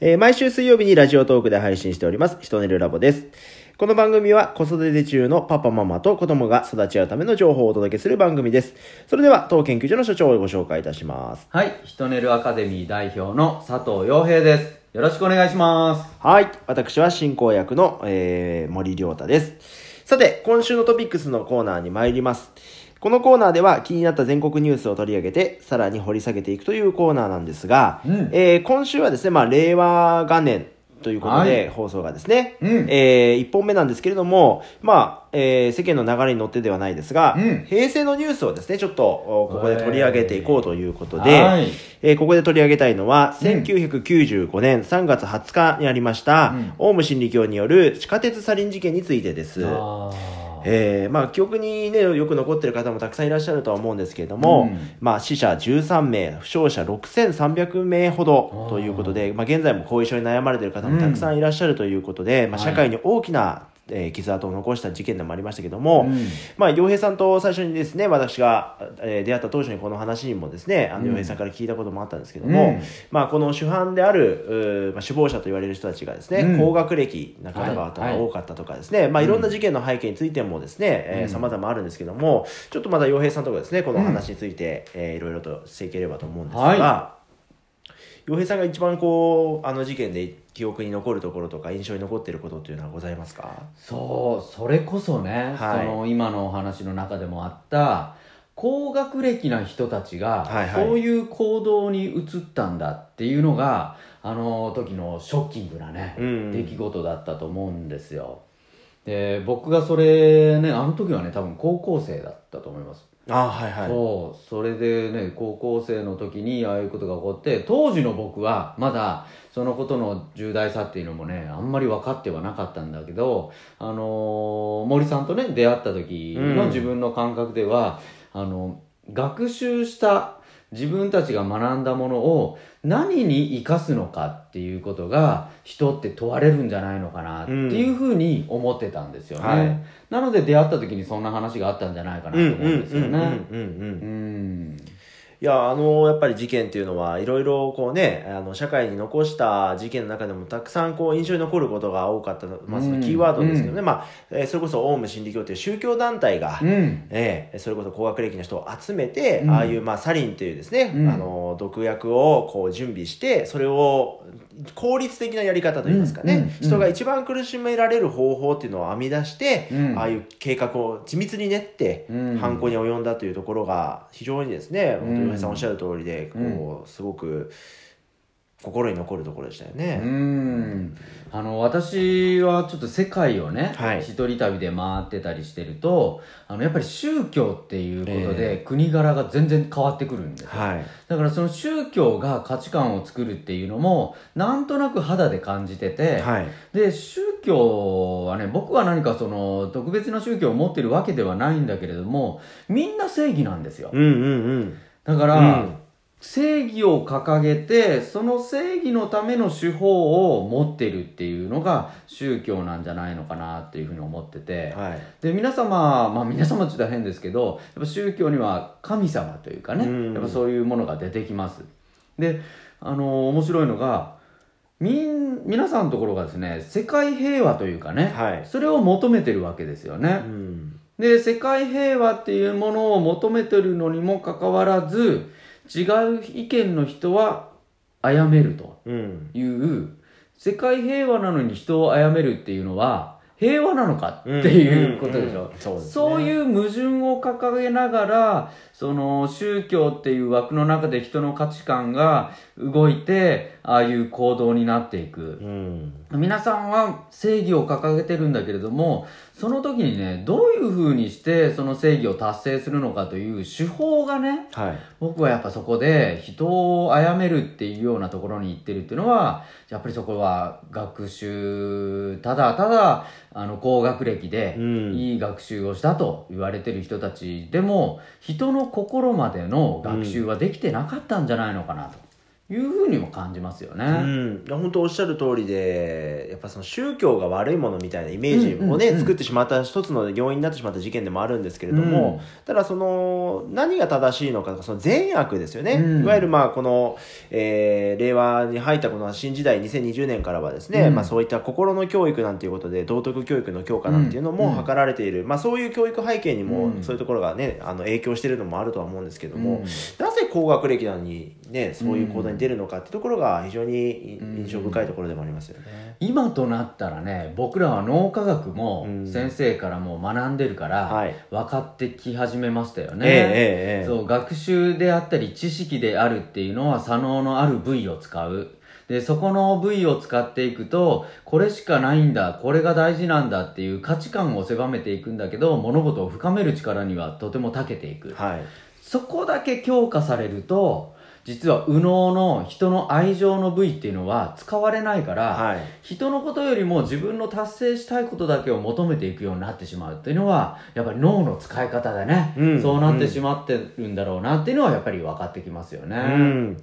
えー毎週水曜日にラジオトークで配信しております、ひとねるラボです。この番組は子育て中のパパママと子供が育ち合うための情報をお届けする番組です。それでは、当研究所の所長をご紹介いたします。はい、ヒトネルアカデミー代表の佐藤洋平です。よろしくお願いします。はい。私は進行役の、えー、森良太です。さて、今週のトピックスのコーナーに参ります。このコーナーでは気になった全国ニュースを取り上げて、さらに掘り下げていくというコーナーなんですが、うん。えー今週はですね、まあ、令和元年ということで、はい。放送がですね、うん。え1本目なんですけれども、まあ、えー世間の流れに乗ってではないですが、うん。平成のニュースをですね、ちょっとおここで取り上げていこうということで、はい。えーここで取り上げたいのは、うん。1995年3月20日にありました、うん。オウム真理教による地下鉄サリン事件についてです。あえーまあ、記憶にね、よく残ってる方もたくさんいらっしゃるとは思うんですけれども、うん。まあ、死者13名、負傷者6300名ほどということで、まあ、現在も後遺症に悩まれている方もたくさんいらっしゃるということで、まあ、はい。社会に大きな、えー傷跡を残した事件でもありましたけども、うん。まあ、洋平さんと最初にですね、私が、えー出会った当初にこの話にもですね、あの、うん。洋平さんから聞いたこともあったんですけども、うん。まあ、この主犯である、まあ、首謀者と言われる人たちがですね、うん。高学歴な方々がはい。はい多かったとかですね、まあ、いろんな事件の背景についてもですね、えーうん。様々あるんですけども、ちょっとまた洋平さんとかですね、この話について、えーいろいろとしていければと思うんですが、は洋平さんが一番こう、あの事件で記憶に残るところとか印象に残っていることっていうのはございますか？そう、それこそね、はい。その今のお話の中でもあった、高学歴な人たちが、はいはい。そういう行動に移ったんだっていうのが、あの時のショッキングなね、うん。出来事だったと思うんですよ。で、僕がそれね、あの時はね、多分高校生だったと思います。あはいはい。そうそれでね高校生の時にああいうことが起こって当時の僕はまだそのことの重大さっていうのもねあんまり分かってはなかったんだけど、あのー森さんとね出会った時うんの自分の感覚では、あの学習した自分たちが学んだものを何に生かすのかっていうことが人って問われるんじゃないのかなっていうふうに思ってたんですよね、はい。なので出会った時にそんな話があったんじゃないかなとうん思うんですよねいや、あの、やっぱり事件っていうのは、いろいろこうね、あの、社会に残した事件の中でもたくさんこう、印象に残ることが多かった、まあ、そのキーワードですけどね、まあ、えーそれこそ、オウム真理教という宗教団体が、うん。ええそれこそ高学歴の人を集めて、うん。ああいう、まあ、サリンというですね、うん。あの、毒薬をこう準備して、それを効率的なやり方といいますかね、人が一番苦しめられる方法っていうのを編み出して、うん。ああいう計画を緻密に練って、うん。犯行に及んだというところが、非常にですね、本当にさんおっしゃる通りで、こう、すごく心に残るところでしたよね。うんあの私はちょっと世界をね、はい一人旅で回ってたりしてるとあのやっぱり宗教っていうことえで国柄が全然変わってくるんですよ、はい。だからその宗教が価値観を作るっていうのもなんとなく肌で感じてて、はい。で宗教はね僕は何かその特別な宗教を持ってるわけではないんだけれどもみんな正義なんですようんうんうん。だから、うん正義を掲げてその正義のための手法を持ってるっていうのが宗教なんじゃないのかなっていうふうに思ってて、はい。で皆様まあ皆様って言ったら変ですけどやっぱ宗教には神様というかね、うん。やっぱそういうものが出てきます。であの面白いのがみん皆さんのところがですね世界平和というかね、はい。それを求めてるわけですよね、うん。で世界平和っていうものを求めてるのにもかかわらず違う意見の人は殺めると。うん。いう世界平和なのに人を殺めるっていうのは平和なのかっていうことでしょ、うんうんね。そういう矛盾を掲げながらその宗教っていう枠の中で人の価値観が動いてああいう行動になっていく、うん。皆さんは正義を掲げてるんだけれどもその時にねどういうふうにしてその正義を達成するのかという手法がねはい。僕はやっぱそこで人を殺めるっていうようなところに行ってるっていうのはやっぱりそこは学習ただただあの高学歴でうんいい学習をしたと言われてる人たちでも人の心までの学習はできてなかったんじゃないのかなというふうにも感じますよね。うん、本当おっしゃる通りで、やっぱその宗教が悪いものみたいなイメージをね、うんうんうん。作ってしまった一つの要因になってしまった事件でもあるんですけれども、ただその、何が正しいのか、その善悪ですよね。うん。いわゆるまあ、この、えー令和に入ったこの新時代2020年からはですね、うん。まあそういった心の教育なんていうことで、道徳教育の強化なんていうのうん。も図られている、まあそういう教育背景にも、うん。そういうところがね、あの影響しているのもあるとは思うんですけども、うん。なぜ高学歴なのにね、そういう行動に出るのかっていうところが非常にうん。印象深いところでもありますよね。今となったらね僕らは脳科学もうん。先生からもう学んでるからはい。分かってき始めましたよね、ええええええ。そう学習であったり知識であるっていうのは左脳のある部位を使う。でそこの部位を使っていくとこれしかないんだこれが大事なんだっていう価値観を狭めていくんだけど物事を深める力にはとても長けていく。はい。そこだけ強化されると実は右脳の人の愛情の部位っていうのは使われないから、はい。人のことよりも自分の達成したいことだけを求めていくようになってしまうっていうのはやっぱり脳の使い方でね、うんそうなってしまってるんだろうなっていうのはやっぱり分かってきますよね。うん。